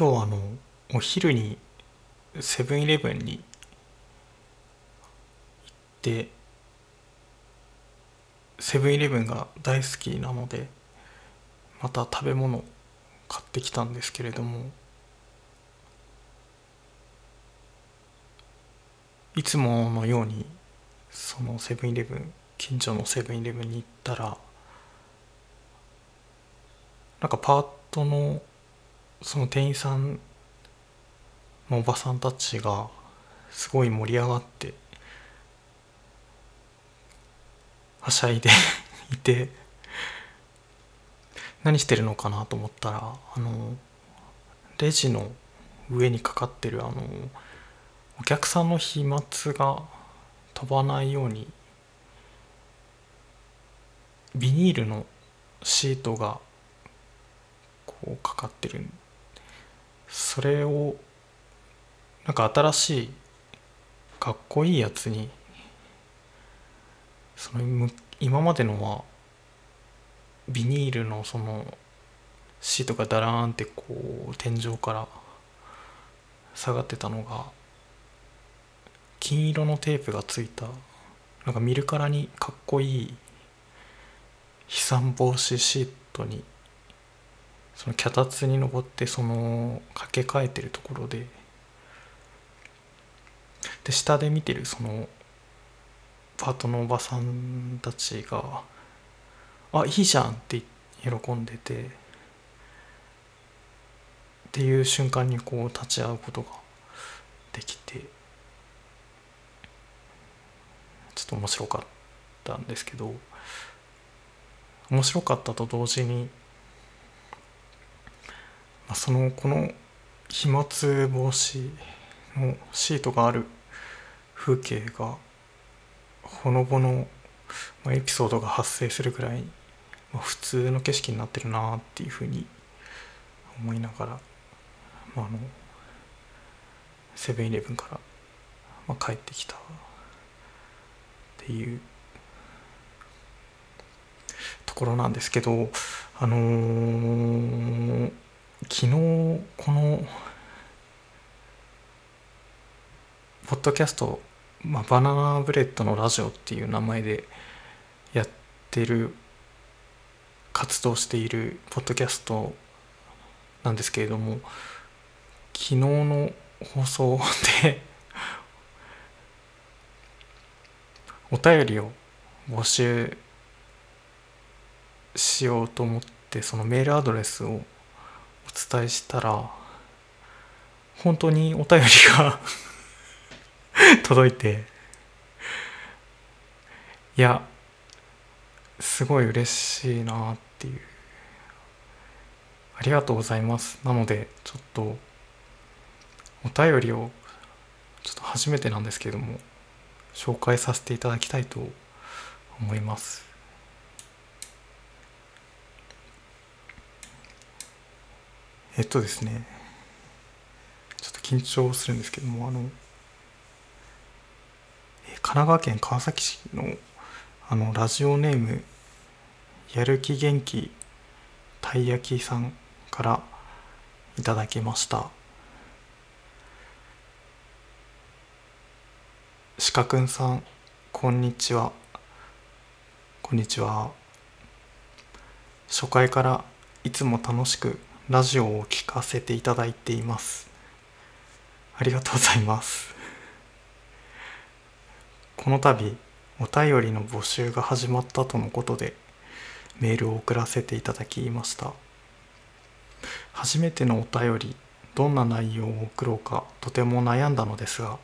今日あのお昼にセブンイレブンに行ってセブンイレブンが大好きなのでまた食べ物買ってきたんですけれどもいつものようにそのセブンイレブン近所のセブンイレブンに行ったらなんかパートのその店員さんのおばさんたちがすごい盛り上がってはしゃいで いて何してるのかなと思ったらあのレジの上にかかってるあのお客さんの飛沫が飛ばないようにビニールのシートがこうかかってるんそれをなんか新しいかっこいいやつにその今までのはビニールのそのシートがダラーンってこう天井から下がってたのが金色のテープがついたなんか見るからにかっこいい飛散防止シートにその脚立に登ってその掛け替えてるところでで下で見てるそのパートのおばさんたちが「あいいじゃん」って喜んでてっていう瞬間にこう立ち会うことができてちょっと面白かったんですけど面白かったと同時にそのこの飛沫防止のシートがある風景がほのぼのまあエピソードが発生するぐらい普通の景色になってるなっていうふうに思いながら、まあ、あのセブンイレブンから、まあ、帰ってきたっていうところなんですけどあのー、昨日このポッドキャスト、まあ、バナナブレッドのラジオっていう名前でやってる活動しているポッドキャストなんですけれども昨日の放送で お便りを募集しようと思ってそのメールアドレスを伝えしたら本当にお便りが 届いていやすごい嬉しいなっていう。ありがとうございます。なのでちょっとお便りをちょっと初めてなんですけれども紹介させていただきたいと思います。えっとですねちょっと緊張するんですけどもあの神奈川県川崎市のあのラジオネームやる気元気たい焼きさんからいただきました。鹿くんさんこんにちは。こんにちは。初回からいつも楽しくラジオを聞かせていただいています。ありがとうございます。この度お便りの募集が始まったとのことでメールを送らせていただきました。初めてのお便りどんな内容を送ろうかとても悩んだのですが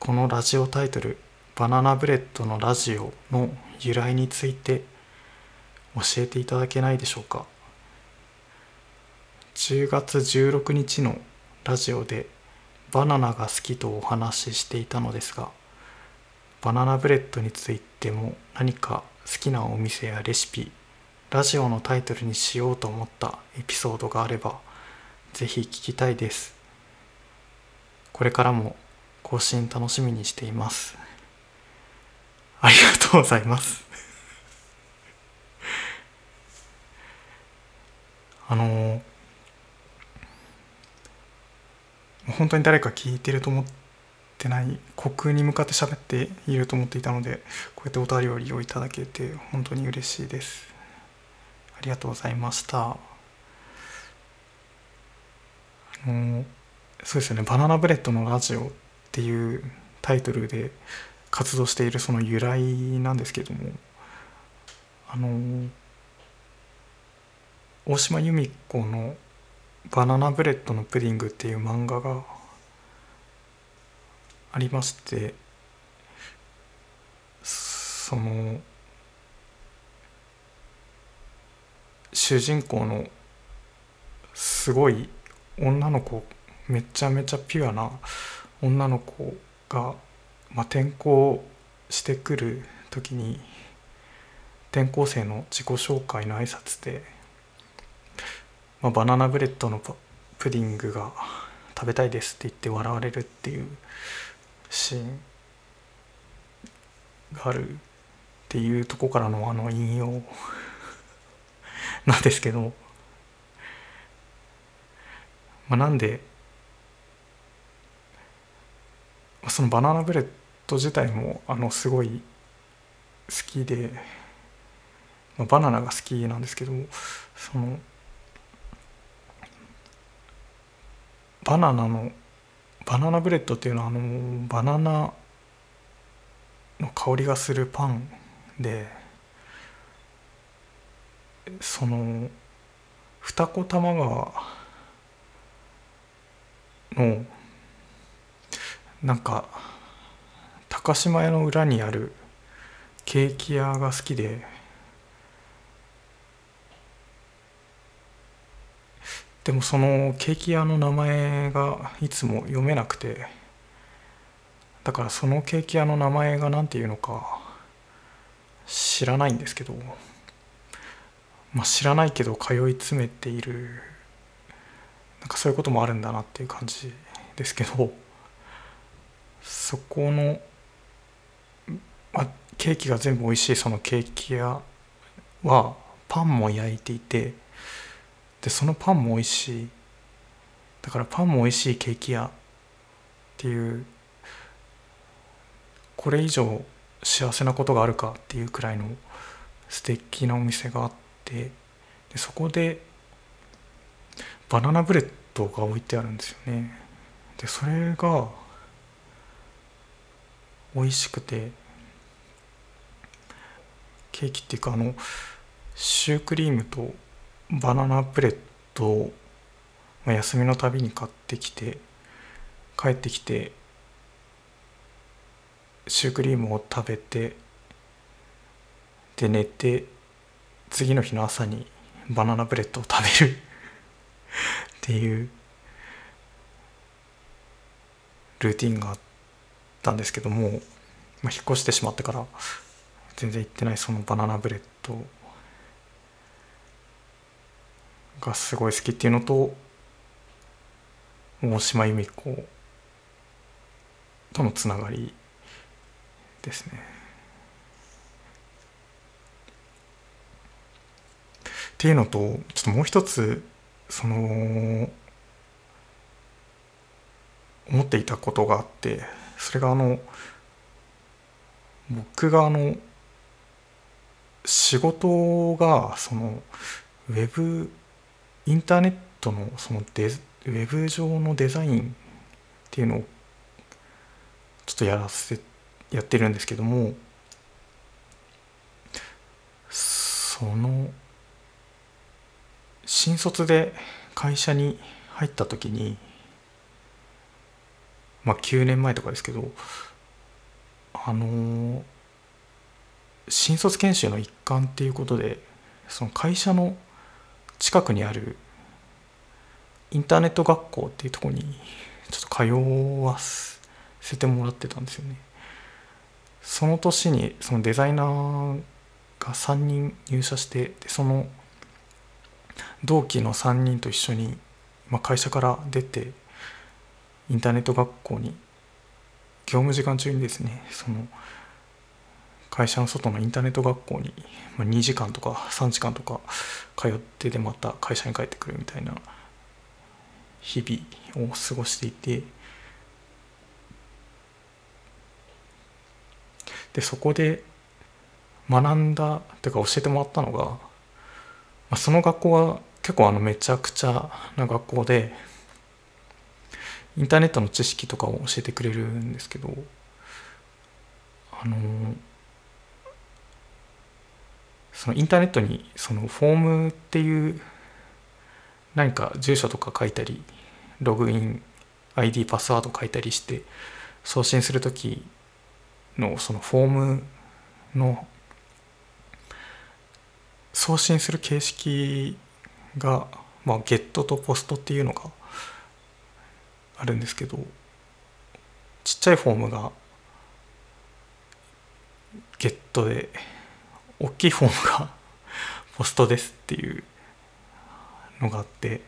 このラジオタイトル「バナナブレッドのラジオ」の由来について教えていただけないでしょうか。10月16日のラジオでバナナが好きとお話ししていたのですがバナナブレッドについても何か好きなお店やレシピラジオのタイトルにしようと思ったエピソードがあればぜひ聞きたいです。これからも更新楽しみにしています。ありがとうございます。あの本当に誰か聞いてると思ってない虚空に向かって喋っていると思っていたのでこうやってお便りをいただけて本当に嬉しいです。ありがとうございました。あのそうですよね「バナナブレッドのラジオ」っていうタイトルで活動しているその由来なんですけどもあの大島由美子の「バナナブレッドのプディング」っていう漫画がありましてその主人公のすごい女の子めちゃめちゃピュアな女の子が、まあ、転校してくる時に転校生の自己紹介の挨拶でまあ、バナナブレッドのプディングが食べたいですって言って笑われるっていうシーン。があるっていうとこからのあの引用。なんですけど、まあ、なんでそのバナナブレッド自体もあのすごい好きで、まあ、バナナが好きなんですけどそのバナナのバナナブレッドっていうのはあのバナナの香りがするパンでその二子玉川のなんか高島屋の裏にあるケーキ屋が好きででもそのケーキ屋の名前がいつも読めなくて。だからそのケーキ屋の名前が何て言うのか知らないんですけど、まあ、知らないけど通い詰めている。なんかそういうこともあるんだなっていう感じですけど。そこの、まあ、ケーキが全部美味しいそのケーキ屋はパンも焼いていて。でそのパンも美味しい。だからパンも美味しいケーキ屋っていうこれ以上幸せなことがあるかっていうくらいの素敵なお店があってでそこでバナナブレッドが置いてあるんですよね。でそれが美味しくてケーキっていうかあのシュークリームとバナナブレッドを休みのたびに買ってきて帰ってきてシュークリームを食べてで寝て次の日の朝にバナナブレッドを食べる。っていうルーティンがあったんですけども、まあ、引っ越してしまってから全然行ってないそのバナナブレッドがすごい好きっていうのと大島由美子とのつながりですね。っていうのとちょっともう一つその思っていたことがあってそれがあの僕があの仕事がそのウェブインターネットのそのデウェブ上のデザインっていうのをちょっとやらせてやってるんですけどもその新卒で会社に入った時にまあ9年前とかですけどあの新卒研修の一環っていうことでその会社の近くにあるインターネット学校っていうとこにちょっと通わせてもらってたんですよね。その年にそのデザイナーが3人入社してでその同期の3人と一緒に、まあ、会社から出てインターネット学校に業務時間中にですねその会社の外のインターネット学校に2時間とか3時間とか通ってでまた会社に帰ってくるみたいな日々を過ごしていて。でそこで学んだというか教えてもらったのが、まあ、その学校は結構あのめちゃくちゃな学校でインターネットの知識とかを教えてくれるんですけどあのそのインターネットにそのフォームっていう何か住所とか書いたりログイン ID パスワード書いたりして送信する時のそのフォームの送信する形式が、まあ、ゲットとポストっていうのがあるんですけどちっちゃいフォームがゲットで大きいフォームがポストですっていうのがあって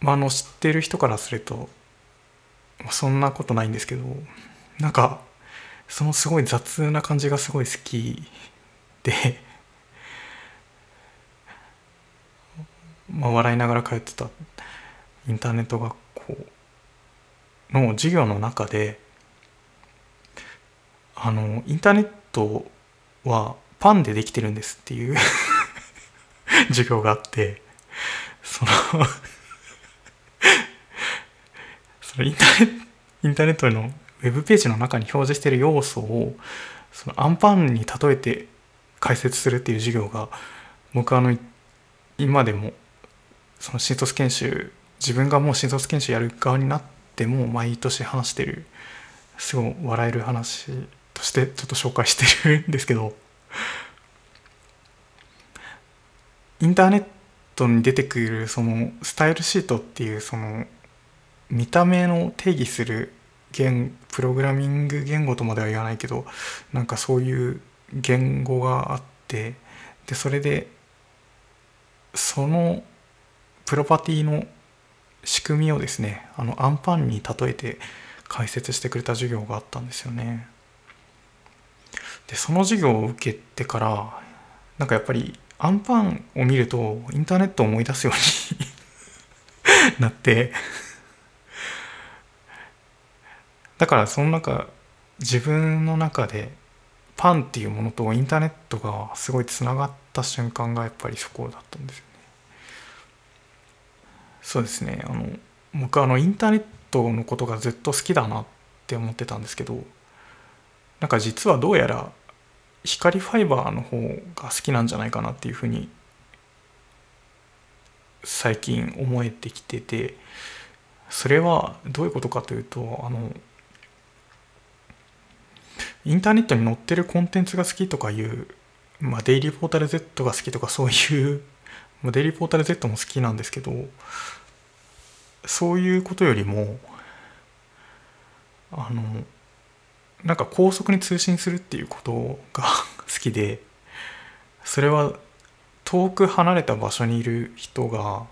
まああの知ってる人からするとそんなことないんですけどなんかそのすごい雑な感じがすごい好きでまあ笑いながら通ってたインターネット学校の授業の中であのインターネットトはパンでできてるんですっていう 授業があってその そのインターネインターネットのウェブページの中に表示している要素をそのアンパンに例えて解説するっていう授業が僕あの今でもその新卒研修自分がもう新卒研修やる側になっても毎年話してるすごい笑える話としてちょっと紹介してるんですけどインターネットに出てくるそのスタイルシートっていうその見た目の定義する言プログラミング言語とまでは言わないけどなんかそういう言語があってでそれでそのプロパティの仕組みをですねあのアンパンに例えて解説してくれた授業があったんですよね。でその授業を受けてからなんかやっぱりアンパンを見るとインターネットを思い出すように なってだからその中自分の中でパンっていうものとインターネットがすごいつながった瞬間がやっぱりそこだったんですよね。そうですねあの僕あのインターネットのことがずっと好きだなって思ってたんですけどなんか実はどうやら光ファイバーの方が好きなんじゃないかなっていうふうに最近思えてきててそれはどういうことかというとあのインターネットに載ってるコンテンツが好きとかいう、まあ、デイリーポータル Z が好きとかそういう、まあ、デイリーポータル Z も好きなんですけどそういうことよりもあのなんか高速に通信するっていうことが 好きでそれは遠く離れた場所にいる人が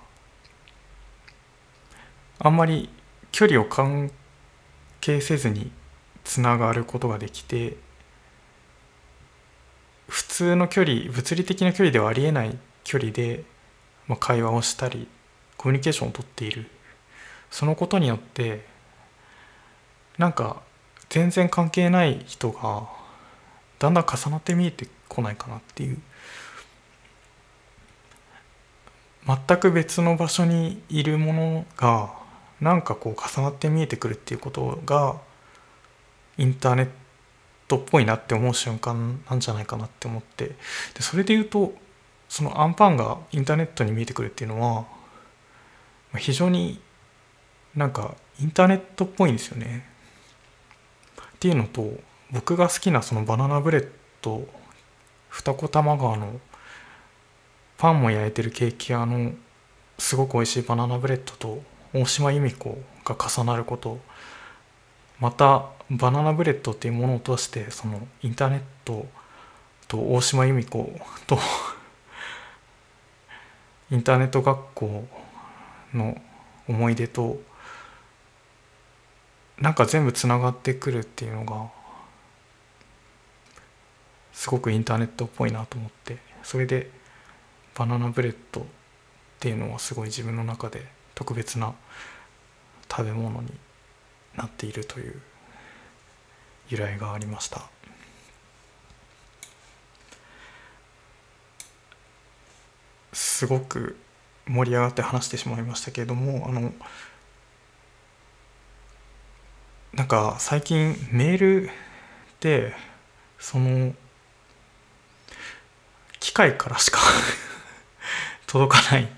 あんまり距離を関係せずにつながることができて普通の距離物理的な距離ではありえない距離で、まあ、会話をしたりコミュニケーションをとっている。そのことによってなんか全然関係ない人がだんだん重なって見えてこないかなっていう全く別の場所にいるものがなんかこう重なって見えてくるっていうことがインターネットっぽいなって思う瞬間なんじゃないかなって思ってでそれで言うとそのアンパンがインターネットに見えてくるっていうのは非常になんかインターネットっぽいんですよね。っていうのと僕が好きなそのバナナブレッド二子玉川のパンも焼いてるケーキ屋のすごく美味しいバナナブレッドと大島弓子が重なること。またバナナブレッドっていうものを通してそのインターネットと大島由美子とインターネット学校の思い出となんか全部つながってくるっていうのがすごくインターネットっぽいなと思ってそれでバナナブレッドっていうのはすごい自分の中で特別な食べ物になっているという由来がありました。すごく盛り上がって話してしまいましたけれどもあのなんか最近メールでその機械からしか 届かない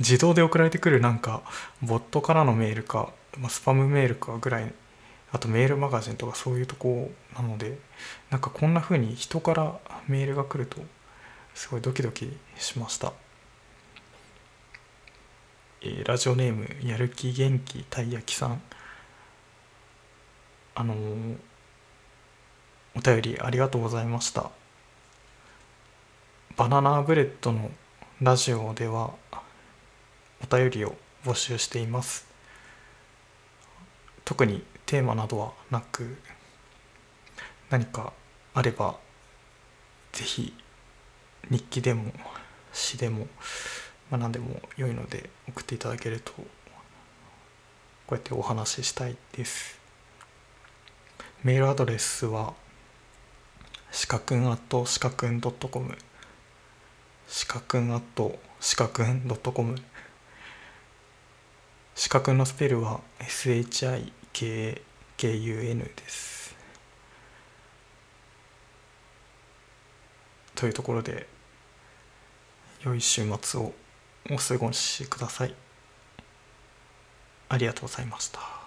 自動で送られてくるなんかボットからのメールか、まあ、スパムメールかぐらいあとメールマガジンとかそういうとこなのでなんかこんな風に人からメールが来るとすごいドキドキしました、えー、ラジオネームやる気元気たい焼きさん。あのー、お便りありがとうございました。バナナブレッドのラジオではお便りを募集しています。特にテーマなどはなく何かあればぜひ日記でも詩でも、まあ、何でも良いので送っていただけるとこうやってお話ししたいです。メールアドレスはしかくん at しかくん .com しかくん at しかくん .com しかくんのスペルは SHIKKUN です。というところで良い週末をお過ごしください。ありがとうございました。